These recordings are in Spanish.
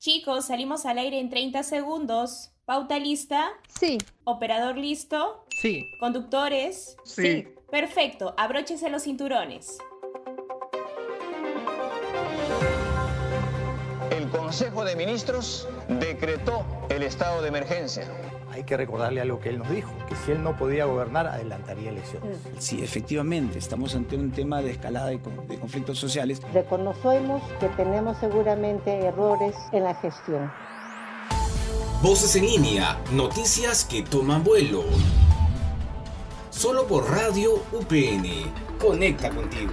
Chicos, salimos al aire en 30 segundos. ¿Pauta lista? Sí. ¿Operador listo? Sí. ¿Conductores? Sí. Perfecto, abróchese los cinturones. Consejo de Ministros decretó el estado de emergencia. Hay que recordarle algo que él nos dijo, que si él no podía gobernar, adelantaría elecciones. Sí, efectivamente, estamos ante un tema de escalada de, con- de conflictos sociales. Reconocemos que tenemos seguramente errores en la gestión. Voces en línea, noticias que toman vuelo. Solo por Radio UPN. Conecta contigo.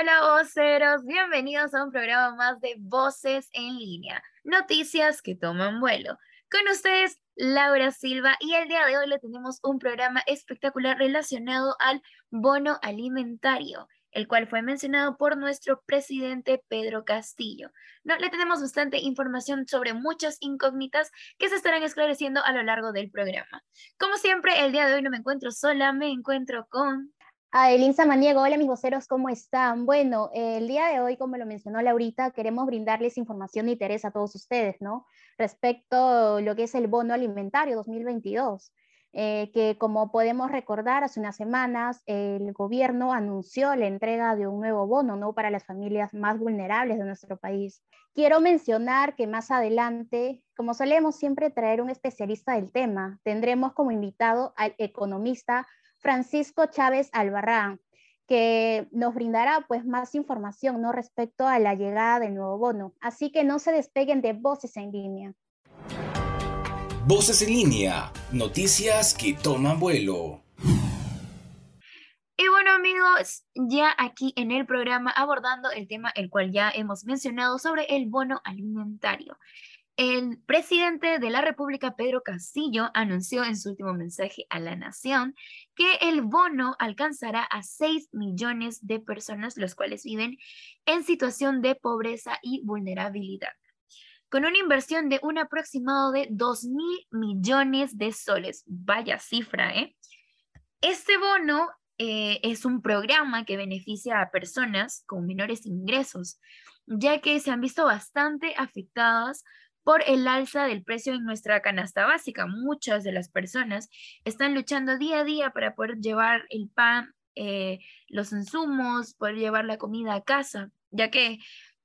Hola, voceros. Bienvenidos a un programa más de Voces en línea. Noticias que toman vuelo. Con ustedes, Laura Silva, y el día de hoy le tenemos un programa espectacular relacionado al bono alimentario, el cual fue mencionado por nuestro presidente Pedro Castillo. No, le tenemos bastante información sobre muchas incógnitas que se estarán esclareciendo a lo largo del programa. Como siempre, el día de hoy no me encuentro sola, me encuentro con A Elin Samaniego, hola mis voceros, ¿cómo están? Bueno, el día de hoy, como lo mencionó Laurita, queremos brindarles información de interés a todos ustedes, ¿no? Respecto a lo que es el bono alimentario 2022, eh, que como podemos recordar, hace unas semanas el gobierno anunció la entrega de un nuevo bono, ¿no? Para las familias más vulnerables de nuestro país. Quiero mencionar que más adelante, como solemos siempre traer un especialista del tema, tendremos como invitado al economista Francisco Chávez Albarrán, que nos brindará pues más información ¿no? respecto a la llegada del nuevo bono. Así que no se despeguen de voces en línea. Voces en línea, noticias que toman vuelo. Y bueno amigos, ya aquí en el programa abordando el tema el cual ya hemos mencionado sobre el bono alimentario. El presidente de la República, Pedro Castillo, anunció en su último mensaje a la nación que el bono alcanzará a 6 millones de personas, los cuales viven en situación de pobreza y vulnerabilidad, con una inversión de un aproximado de 2 mil millones de soles. Vaya cifra, ¿eh? Este bono eh, es un programa que beneficia a personas con menores ingresos, ya que se han visto bastante afectadas por el alza del precio en nuestra canasta básica. Muchas de las personas están luchando día a día para poder llevar el pan, eh, los insumos, poder llevar la comida a casa, ya que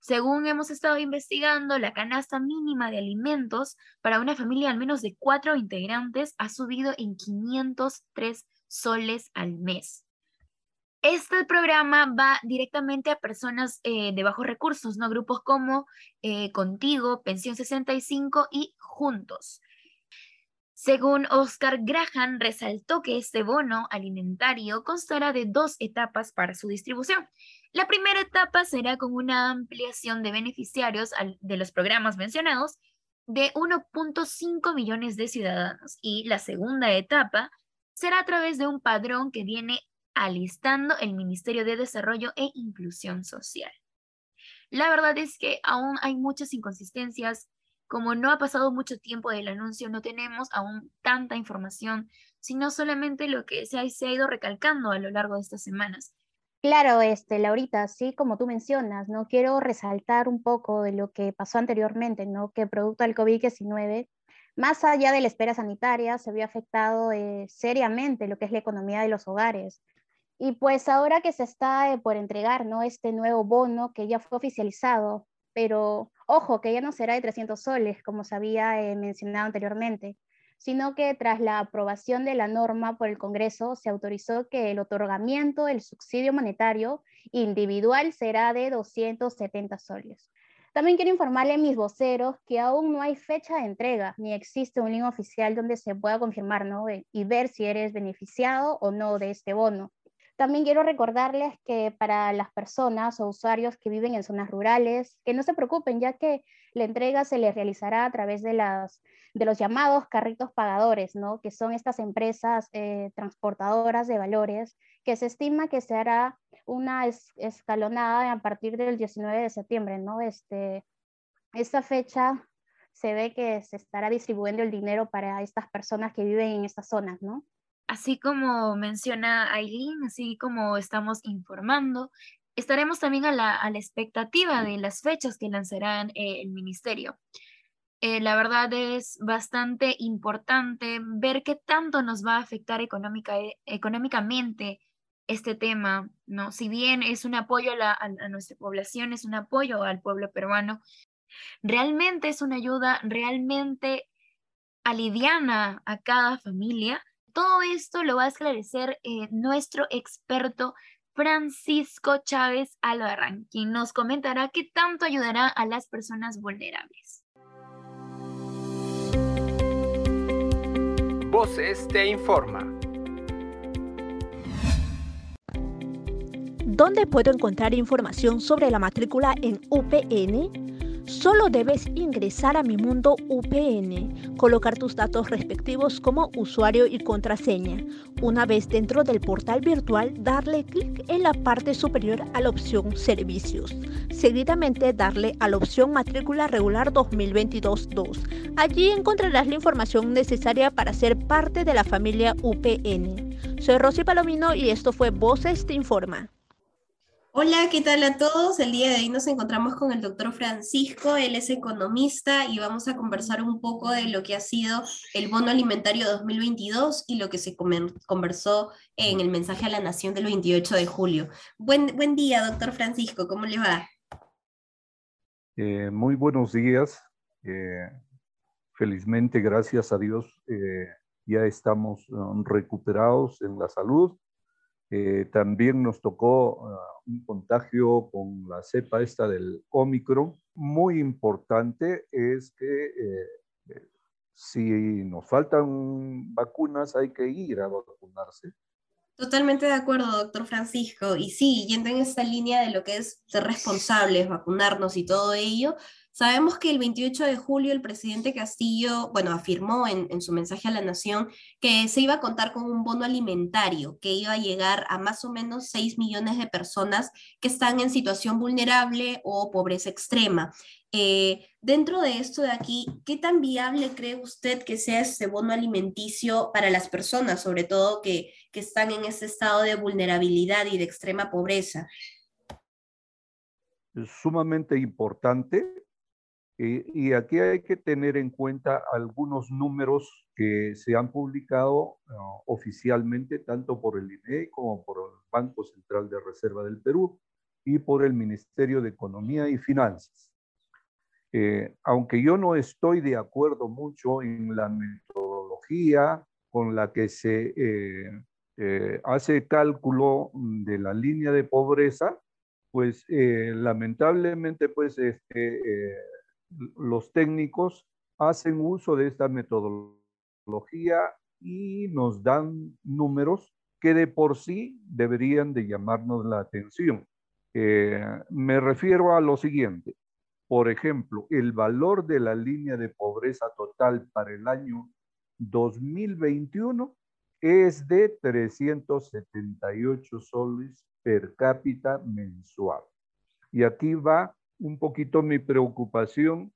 según hemos estado investigando, la canasta mínima de alimentos para una familia al menos de cuatro integrantes ha subido en 503 soles al mes. Este programa va directamente a personas eh, de bajos recursos, ¿no? Grupos como eh, Contigo, Pensión 65 y Juntos. Según Oscar Graham, resaltó que este bono alimentario constará de dos etapas para su distribución. La primera etapa será con una ampliación de beneficiarios de los programas mencionados de 1.5 millones de ciudadanos y la segunda etapa será a través de un padrón que viene alistando el Ministerio de Desarrollo e Inclusión Social. La verdad es que aún hay muchas inconsistencias. Como no ha pasado mucho tiempo del anuncio, no tenemos aún tanta información, sino solamente lo que se ha, ido recalcando a lo largo de estas semanas. Claro, este, Laurita, sí, como tú mencionas, ¿no? Quiero resaltar un poco de lo que pasó anteriormente, ¿no? Que producto del COVID-19, más allá de la espera sanitaria, se vio afectado eh, seriamente lo que es la economía de los hogares. Y pues ahora que se está eh, por entregar, ¿no? Este nuevo bono que ya fue oficializado, pero ojo, que ya no será de 300 soles, como se había eh, mencionado anteriormente, sino que tras la aprobación de la norma por el Congreso se autorizó que el otorgamiento del subsidio monetario individual será de 270 soles. También quiero informarle a mis voceros que aún no hay fecha de entrega, ni existe un link oficial donde se pueda confirmar ¿no? Y ver si eres beneficiado o no de este bono. También quiero recordarles que para las personas o usuarios que viven en zonas rurales, que no se preocupen, ya que la entrega se les realizará a través de, las, de los llamados carritos pagadores, ¿no? que son estas empresas eh, transportadoras de valores, que se estima que se hará una es, escalonada a partir del 19 de septiembre. ¿no? Este, esta fecha se ve que se estará distribuyendo el dinero para estas personas que viven en estas zonas, ¿no? Así como menciona Aileen, así como estamos informando, estaremos también a la, expectativa de las fechas que lanzarán eh, el ministerio. Eh, la verdad es bastante importante ver qué tanto nos va a afectar económica, económicamente este tema, ¿no? Si bien es un apoyo a, nuestra población, es un apoyo al pueblo peruano, realmente es una ayuda, realmente aliviana a cada familia. Todo esto lo va a esclarecer eh, nuestro experto Francisco Chávez Albarrán, quien nos comentará qué tanto ayudará a las personas vulnerables. Voces te informa. ¿Dónde puedo encontrar información sobre la matrícula en UPN? Solo debes ingresar a Mi Mundo UPN, colocar tus datos respectivos como usuario y contraseña. Una vez dentro del portal virtual, darle clic en la parte superior a la opción Servicios. Seguidamente, darle a la opción Matrícula Regular 2022-2. Allí encontrarás la información necesaria para ser parte de la familia UPN. Soy Rosy Palomino y esto fue Voces Te Informa. Hola, ¿qué tal a todos? El día de hoy nos encontramos con el doctor Francisco, él es economista y vamos a conversar un poco de lo que ha sido el bono alimentario 2022 y lo que se conversó en el mensaje a la nación del 28 de julio. Buen, buen día, doctor Francisco, ¿cómo le va? Eh, muy buenos días. Eh, felizmente, gracias a Dios, eh, ya estamos recuperados en la salud eh, también nos tocó ah, un contagio con la cepa esta del Omicron. Muy importante es que eh, eh, si nos faltan vacunas hay que ir a vacunarse. Totalmente de acuerdo, doctor Francisco. Y sí, yendo en esta línea de lo que es ser responsables, vacunarnos y todo ello, Sabemos que el 28 de julio el presidente Castillo, bueno, afirmó en, su mensaje a la nación que se iba a contar con un bono alimentario que iba a llegar a más o menos 6 millones de personas que están en situación vulnerable o pobreza extrema. Eh, dentro de esto de aquí, ¿qué tan viable cree usted que sea este bono alimenticio para las personas, sobre todo que, están en ese estado de vulnerabilidad y de extrema pobreza? Es sumamente importante eh, y aquí hay que tener en cuenta algunos números que se han publicado ah, oficialmente tanto por el INE como por el Banco Central de Reserva del Perú y por el Ministerio de Economía y Finanzas. Eh, aunque yo no estoy de acuerdo mucho en la metodología con la que se eh, hace cálculo de la línea de pobreza, pues lamentablemente pues este, los técnicos hacen uso de esta metodología y nos dan números que de por sí deberían de llamarnos la atención. Eh, me refiero a lo siguiente. Por ejemplo, el valor de la línea de pobreza total para el año 2021 es de 378 soles per cápita mensual. Y aquí va un poquito mi preocupación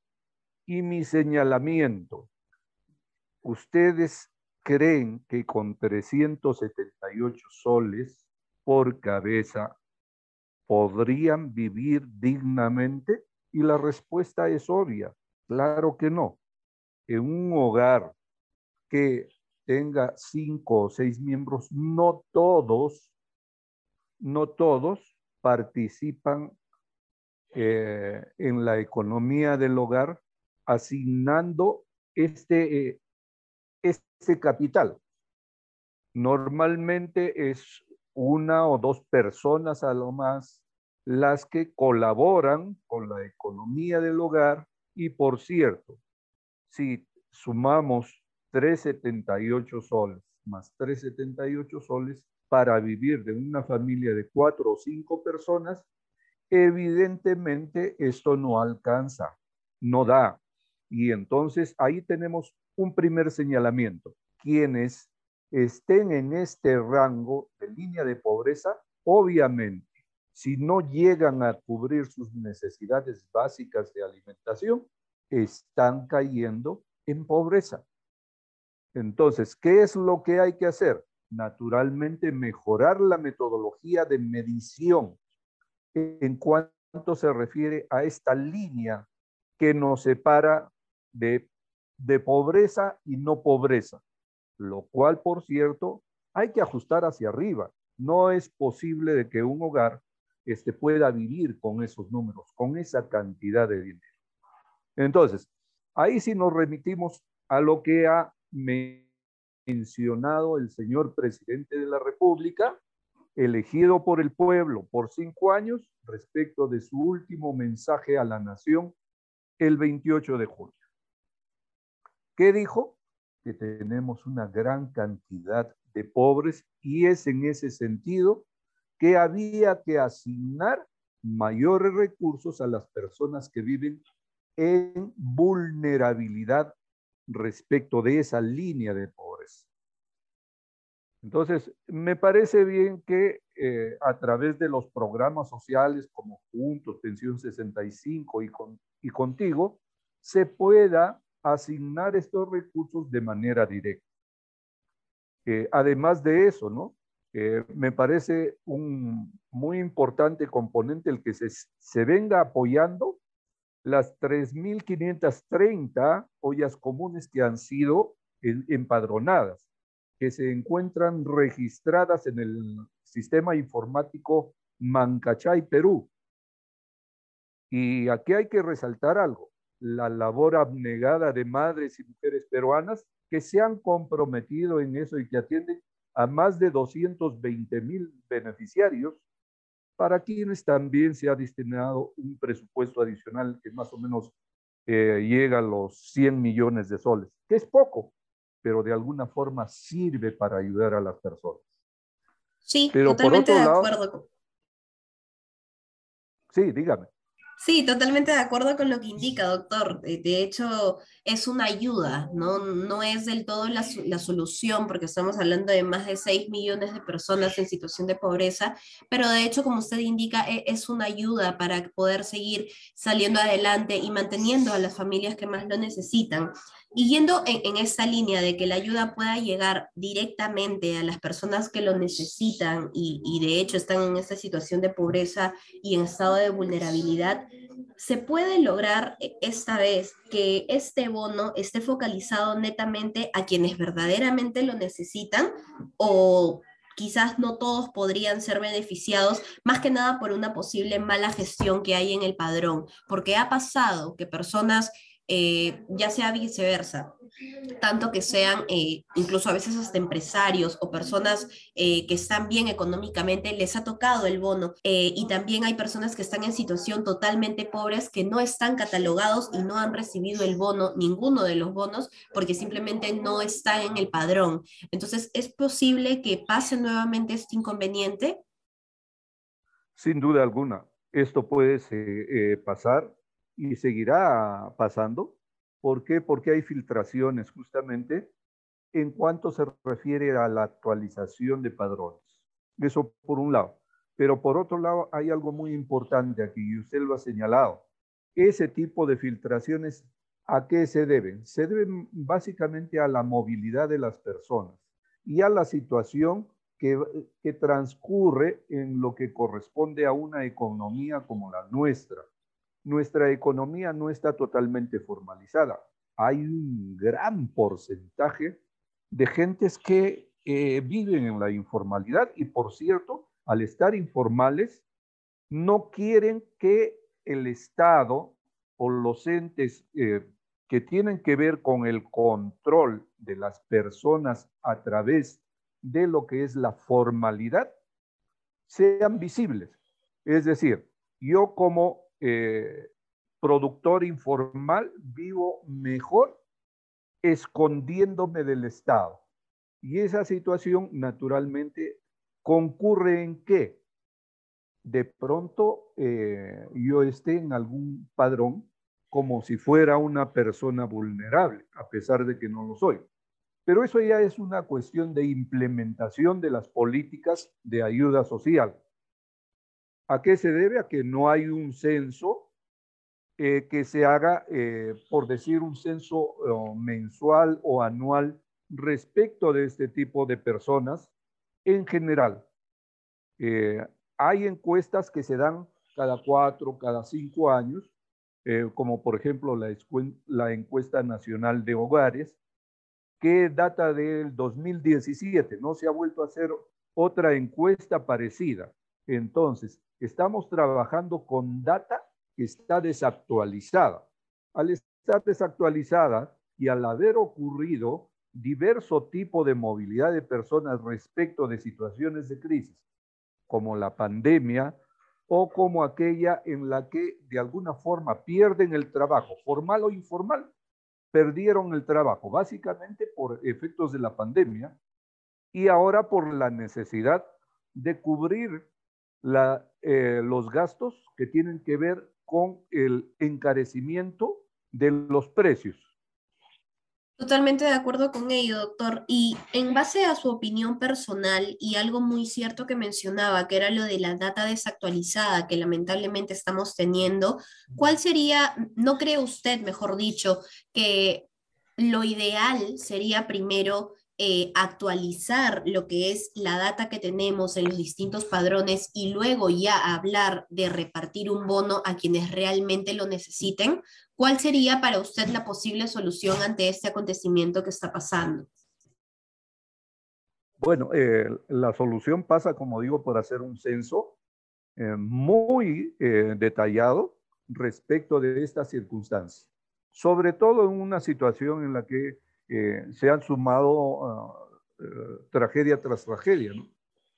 y mi señalamiento. ¿Ustedes creen que con 378 soles por cabeza podrían vivir dignamente? Y la respuesta es obvia, claro que no. En un hogar que tenga cinco o seis miembros, no todos, no todos participan eh, en la economía del hogar asignando este, eh, este capital. Normalmente es una o dos personas a lo más las que colaboran con la economía del hogar y por cierto, si sumamos 378 soles más 378 soles para vivir de una familia de cuatro o cinco personas, Evidentemente esto no alcanza, no da. Y entonces ahí tenemos un primer señalamiento. Quienes estén en este rango de línea de pobreza, obviamente, si no llegan a cubrir sus necesidades básicas de alimentación, están cayendo en pobreza. Entonces, ¿qué es lo que hay que hacer? Naturalmente, mejorar la metodología de medición en cuanto se refiere a esta línea que nos separa de, de pobreza y no pobreza, lo cual, por cierto, hay que ajustar hacia arriba. No es posible de que un hogar este, pueda vivir con esos números, con esa cantidad de dinero. Entonces, ahí sí nos remitimos a lo que ha mencionado el señor presidente de la República, elegido por el pueblo por cinco años, respecto de su último mensaje a la nación el 28 de julio. ¿Qué dijo? Que tenemos una gran cantidad de pobres y es en ese sentido que había que asignar mayores recursos a las personas que viven en vulnerabilidad respecto de esa línea de pobreza. Entonces, me parece bien que eh, a través de los programas sociales como Juntos, Pensión 65 y, y Contigo, se pueda asignar estos recursos de manera directa. Eh, además de eso, ¿no? Eh, me parece un muy importante componente el que se, se venga apoyando las 3.530 ollas comunes que han sido empadronadas, que se encuentran registradas en el sistema informático Mancachay, Perú. Y aquí hay que resaltar algo, la labor abnegada de madres y mujeres peruanas que se han comprometido en eso y que atienden a más de 220 mil beneficiarios, para quienes también se ha destinado un presupuesto adicional que más o menos eh, llega a los 100 millones de soles, que es poco, pero de alguna forma sirve para ayudar a las personas. Sí, pero totalmente de acuerdo. Sí, dígame. Sí, totalmente de acuerdo con lo que indica, doctor. De hecho, es una ayuda, ¿no? No es del todo la, la, solución, porque estamos hablando de más de 6 millones de personas en situación de pobreza, pero de hecho, como usted indica, e, es una ayuda para poder seguir saliendo adelante y manteniendo a las familias que más lo necesitan. Y yendo en, esta línea de que la ayuda pueda llegar directamente a las personas que lo necesitan y, y de hecho están en esta situación de pobreza y en estado de vulnerabilidad, se puede lograr esta vez que este bono esté focalizado netamente a quienes verdaderamente lo necesitan o quizás no todos podrían ser beneficiados, más que nada por una posible mala gestión que hay en el padrón, porque ha pasado que personas eh, ya sea viceversa, tanto que sean eh, incluso a veces hasta empresarios o personas eh, que están bien económicamente, les ha tocado el bono y también hay personas que están en situación totalmente pobres que no están catalogados y no han recibido el bono, ninguno de los bonos, porque simplemente no están en el padrón. Entonces, ¿es posible que pase nuevamente este inconveniente? Sin duda alguna, esto puede pasar y seguirá pasando. ¿Por qué? Porque hay filtraciones justamente en cuanto se refiere a la actualización de padrones. Eso por un lado. Pero por otro lado, hay algo muy importante aquí y usted lo ha señalado. Ese tipo de filtraciones, ¿a qué se deben? Se deben básicamente a la movilidad de las personas y a la situación que, que transcurre en lo que corresponde a una economía como la nuestra nuestra economía no está totalmente formalizada. Hay un gran porcentaje de gentes que eh, viven en la informalidad y, por cierto, al estar informales, no quieren que el Estado o los entes eh, que tienen que ver con el control de las personas a través de lo que es la formalidad sean visibles. Es decir, yo como eh, productor informal, vivo mejor escondiéndome del Estado. Y esa situación naturalmente concurre en que de pronto eh, yo esté en algún padrón como si fuera una persona vulnerable, a pesar de que no lo soy. Pero eso ya es una cuestión de implementación de las políticas de ayuda social. ¿A qué se debe? A que no hay un censo eh, que se haga, eh, por decir, un censo eh, mensual o anual respecto de este tipo de personas en general. hay encuestas que se dan cada cuatro, cada cinco años, como por ejemplo la, la encuesta nacional de hogares, que data del 2017, no se ha vuelto a hacer otra encuesta parecida. Entonces, estamos trabajando con data que está desactualizada. Al estar desactualizada y al haber ocurrido diverso tipo de movilidad de personas respecto de situaciones de crisis, como la pandemia o como aquella en la que de alguna forma pierden el trabajo, formal o informal, perdieron el trabajo, básicamente por efectos de la pandemia y ahora por la necesidad de cubrir eh, los gastos que tienen que ver con el encarecimiento de los precios. Totalmente de acuerdo con ello, doctor. Y en base a su opinión personal y algo muy cierto que mencionaba, que era lo de la data desactualizada que lamentablemente estamos teniendo, ¿cuál sería, no cree usted, mejor dicho, que lo ideal sería primero eh, actualizar lo que es la data que tenemos en los distintos padrones y luego ya hablar de repartir un bono a quienes realmente lo necesiten, ¿cuál sería para usted la posible solución ante este acontecimiento que está pasando? Bueno, eh, la solución pasa, como digo, por hacer un censo eh, muy detallado respecto de estas circunstancias, sobre todo en una situación en la que se han sumado ah, eh, tragedia tras tragedia.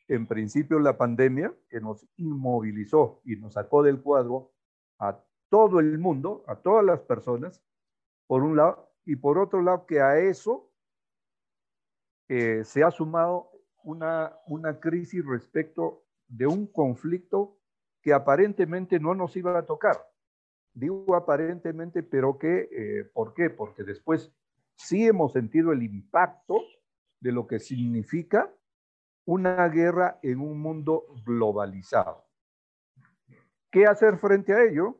En principio la pandemia que nos inmovilizó y nos sacó del cuadro a todo el mundo, a todas las personas, por un lado, y por otro lado que a eso eh, se ha sumado una, una crisis respecto de un conflicto que aparentemente no nos iba a tocar. Digo aparentemente, pero que, eh, ¿por qué? Porque después sí hemos sentido el impacto de lo que significa una guerra en un mundo globalizado. ¿Qué hacer frente a ello?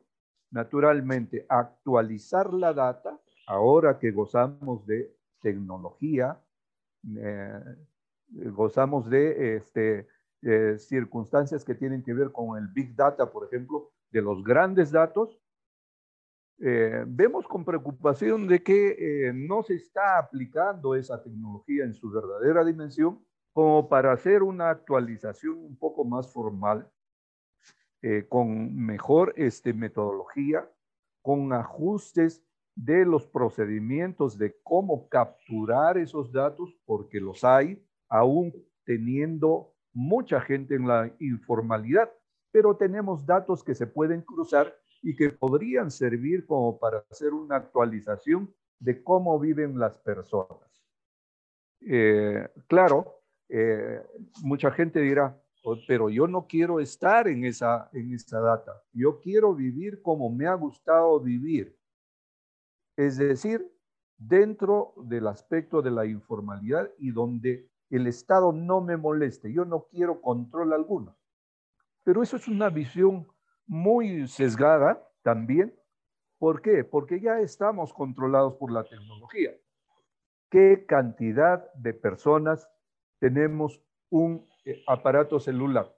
Naturalmente, actualizar la data, ahora que gozamos de tecnología, eh, gozamos de este, eh, circunstancias que tienen que ver con el Big Data, por ejemplo, de los grandes datos, eh, vemos con preocupación de que eh, no se está aplicando esa tecnología en su verdadera dimensión como para hacer una actualización un poco más formal, eh, con mejor este, metodología, con ajustes de los procedimientos de cómo capturar esos datos, porque los hay, aún teniendo mucha gente en la informalidad, pero tenemos datos que se pueden cruzar y que podrían servir como para hacer una actualización de cómo viven las personas. Eh, claro, eh, mucha gente dirá, oh, pero yo no quiero estar en esa, en esa data, yo quiero vivir como me ha gustado vivir. Es decir, dentro del aspecto de la informalidad y donde el Estado no me moleste, yo no quiero control alguno. Pero eso es una visión muy sesgada también. ¿Por qué? Porque ya estamos controlados por la tecnología. ¿Qué cantidad de personas tenemos un eh, aparato celular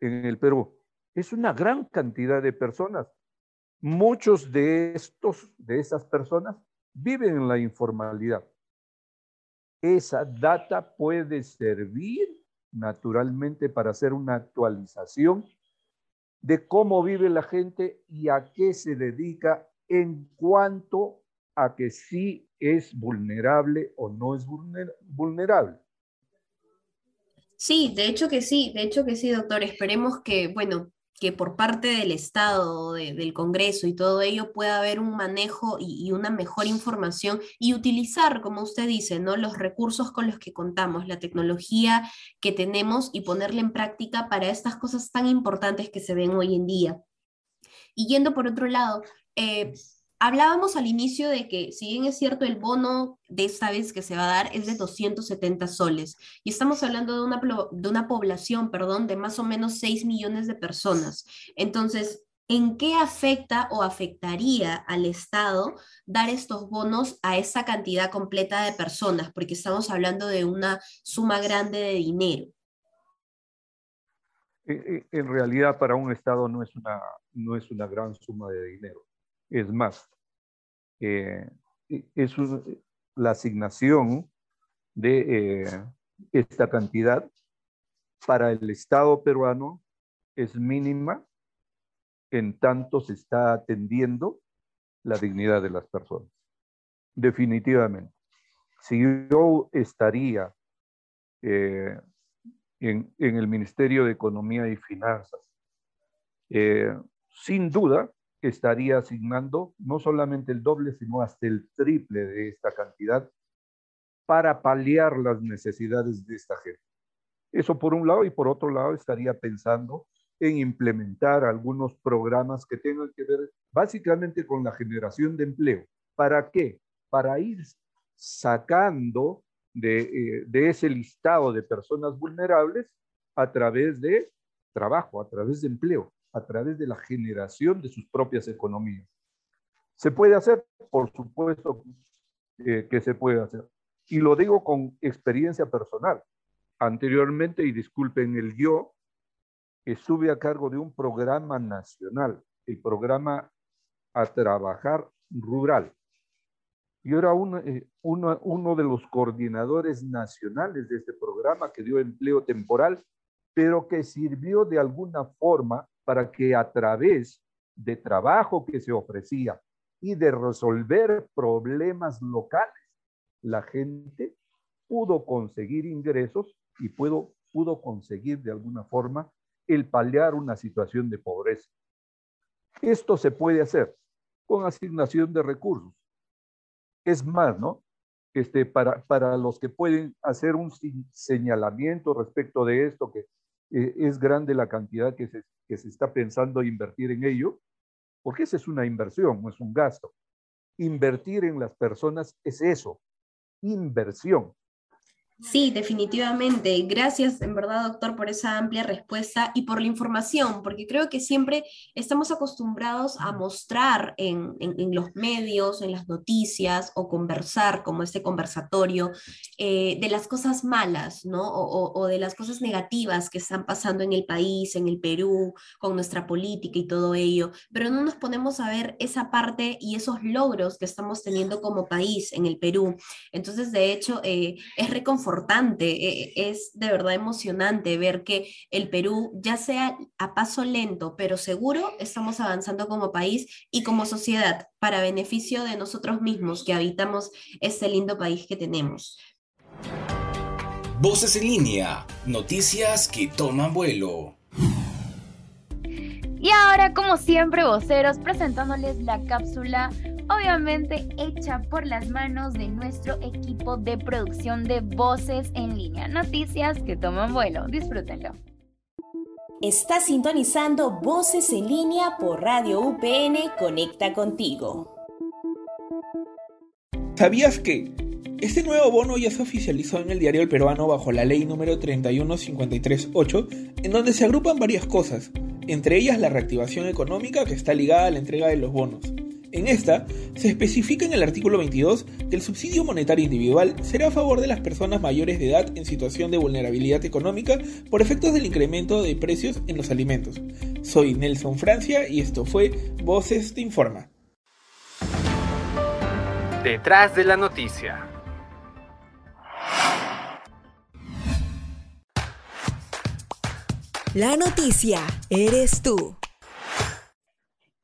en el Perú? Es una gran cantidad de personas. Muchos de estos, de esas personas, viven en la informalidad. Esa data puede servir naturalmente para hacer una actualización de cómo vive la gente y a qué se dedica en cuanto a que sí es vulnerable o no es vulnerable. Sí, de hecho que sí, de hecho que sí, doctor. Esperemos que, bueno, que por parte del Estado, del Congreso y todo ello pueda haber un manejo y, una mejor información y utilizar, como usted dice, ¿no? los recursos con los que contamos, la tecnología que tenemos y ponerla en práctica para estas cosas tan importantes que se ven hoy en día. Y yendo por otro lado, eh, Hablábamos al inicio de que, si bien es cierto, el bono de esta vez que se va a dar es de 270 soles, y estamos hablando de una, de una población, perdón, de más o menos 6 millones de personas. Entonces, ¿en qué afecta o afectaría al Estado dar estos bonos a esa cantidad completa de personas? Porque estamos hablando de una suma grande de dinero. en realidad para un Estado no es una, no es una gran suma de dinero. Es más, eh, es la asignación de eh, esta cantidad para el Estado peruano es mínima en tanto se está atendiendo la dignidad de las personas. Definitivamente. Si yo estaría eh, en, el Ministerio de Economía y Finanzas, sin duda estaría asignando no solamente el doble, sino hasta el triple de esta cantidad para paliar las necesidades de esta gente. Eso por un lado y por otro lado estaría pensando en implementar algunos programas que tengan que ver básicamente con la generación de empleo. ¿Para qué? Para ir sacando de, eh, ese listado de personas vulnerables a través de trabajo, a través de empleo, a través de la generación de sus propias economías. ¿Se puede hacer? Por supuesto eh, que se puede hacer. Y lo digo con experiencia personal. Anteriormente, y disculpen el yo, estuve a cargo de un programa nacional, el programa A Trabajar Rural. Yo era eh, uno, uno, de los coordinadores nacionales de este programa que dio empleo temporal, pero que sirvió de alguna forma para que a través de trabajo que se ofrecía y de resolver problemas locales, la gente pudo conseguir ingresos y pudo, pudo conseguir de alguna forma el paliar una situación de pobreza. Esto se puede hacer con asignación de recursos. Es más, ¿no? Este, para, para los que pueden hacer un señalamiento respecto de esto, que eh, es grande la cantidad que se, que se está pensando invertir en ello, porque esa es una inversión, no es un gasto. Invertir en las personas es eso, inversión. Sí, definitivamente. Gracias, en verdad, doctor, por esa amplia respuesta y por la información, porque creo que siempre estamos acostumbrados a mostrar en, los medios, en las noticias o conversar, como este conversatorio, eh, de las cosas malas, ¿no? O, de las cosas negativas que están pasando en el país, en el Perú, con nuestra política y todo ello, pero no nos ponemos a ver esa parte y esos logros que estamos teniendo como país en el Perú. Entonces, de hecho, eh, es reconfortante e, es de verdad emocionante ver que el Perú, ya sea a paso lento, pero seguro, estamos avanzando como país y como sociedad para beneficio de nosotros mismos que habitamos este lindo país que tenemos. Voces en línea, noticias que toman vuelo. Y ahora, como siempre, voceros, presentándoles la cápsula obviamente hecha por las manos de nuestro equipo de producción de voces en línea. Noticias que toman vuelo. Disfrútenlo. Está sintonizando Voces en línea por Radio UPN Conecta contigo. ¿Sabías que este nuevo bono ya se oficializó en el diario El Peruano bajo la ley número 31538, en donde se agrupan varias cosas, entre ellas la reactivación económica que está ligada a la entrega de los bonos. En esta, se especifica en el artículo 22 que el subsidio monetario individual será a favor de las personas mayores de edad en situación de vulnerabilidad económica por efectos del incremento de precios en los alimentos. Soy Nelson Francia y esto fue Voces te Informa. Detrás de la noticia. La noticia eres tú.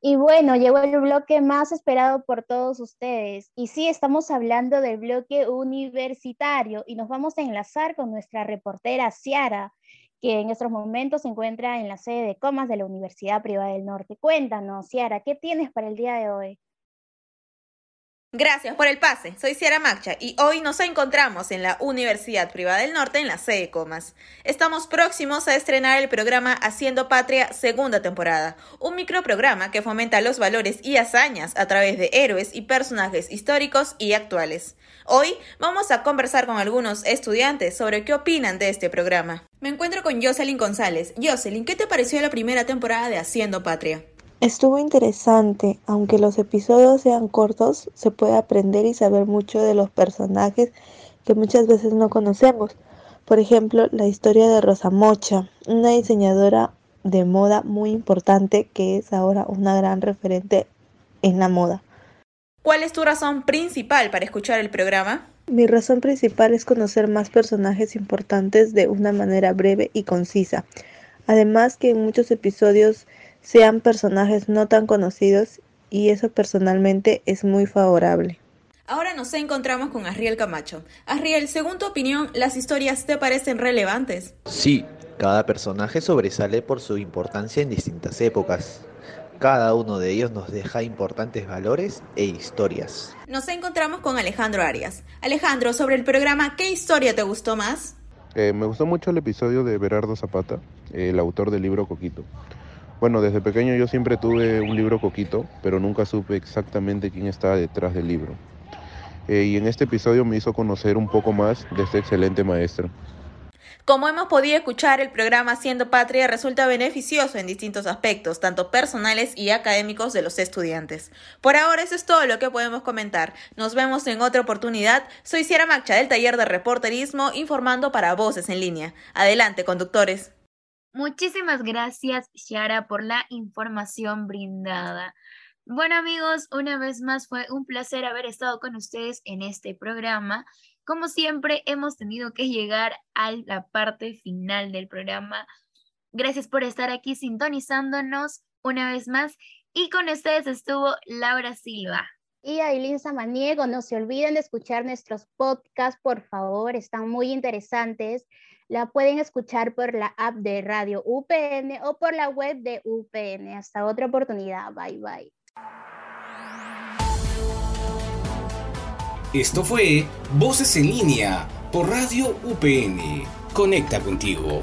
Y bueno, llegó el bloque más esperado por todos ustedes. Y sí, estamos hablando del bloque universitario y nos vamos a enlazar con nuestra reportera Ciara, que en estos momentos se encuentra en la sede de Comas de la Universidad Privada del Norte. Cuéntanos, Ciara, ¿qué tienes para el día de hoy? Gracias por el pase. Soy Ciara Macha y hoy nos encontramos en la Universidad Privada del Norte en la sede Comas. Estamos próximos a estrenar el programa Haciendo Patria segunda temporada, un microprograma que fomenta los valores y hazañas a través de héroes y personajes históricos y actuales. Hoy vamos a conversar con algunos estudiantes sobre qué opinan de este programa. Me encuentro con Jocelyn González. Jocelyn, ¿qué te pareció la primera temporada de Haciendo Patria? Estuvo interesante, aunque los episodios sean cortos, se puede aprender y saber mucho de los personajes que muchas veces no conocemos. Por ejemplo, la historia de Rosa Mocha, una diseñadora de moda muy importante que es ahora una gran referente en la moda. ¿Cuál es tu razón principal para escuchar el programa? Mi razón principal es conocer más personajes importantes de una manera breve y concisa. Además que en muchos episodios sean personajes no tan conocidos y eso personalmente es muy favorable. Ahora nos encontramos con Arriel Camacho. Arriel, según tu opinión, ¿las historias te parecen relevantes? Sí, cada personaje sobresale por su importancia en distintas épocas. Cada uno de ellos nos deja importantes valores e historias. Nos encontramos con Alejandro Arias. Alejandro, sobre el programa, ¿qué historia te gustó más? Eh, me gustó mucho el episodio de Berardo Zapata, el autor del libro Coquito. Bueno, desde pequeño yo siempre tuve un libro Coquito, pero nunca supe exactamente quién estaba detrás del libro. Eh, y en este episodio me hizo conocer un poco más de este excelente maestro. Como hemos podido escuchar, el programa Haciendo Patria resulta beneficioso en distintos aspectos, tanto personales y académicos de los estudiantes. Por ahora eso es todo lo que podemos comentar. Nos vemos en otra oportunidad. Soy Sierra Macha del taller de reporterismo informando para Voces en línea. Adelante, conductores. Muchísimas gracias, Shara, por la información brindada. Bueno amigos, una vez más fue un placer haber estado con ustedes en este programa. Como siempre, hemos tenido que llegar a la parte final del programa. Gracias por estar aquí sintonizándonos una vez más. Y con ustedes estuvo Laura Silva. Y Aileen Samaniego, no se olviden de escuchar nuestros podcasts, por favor, están muy interesantes. La pueden escuchar por la app de Radio UPN o por la web de UPN. Hasta otra oportunidad. Bye bye. Esto fue Voces en línea por Radio UPN. Conecta contigo.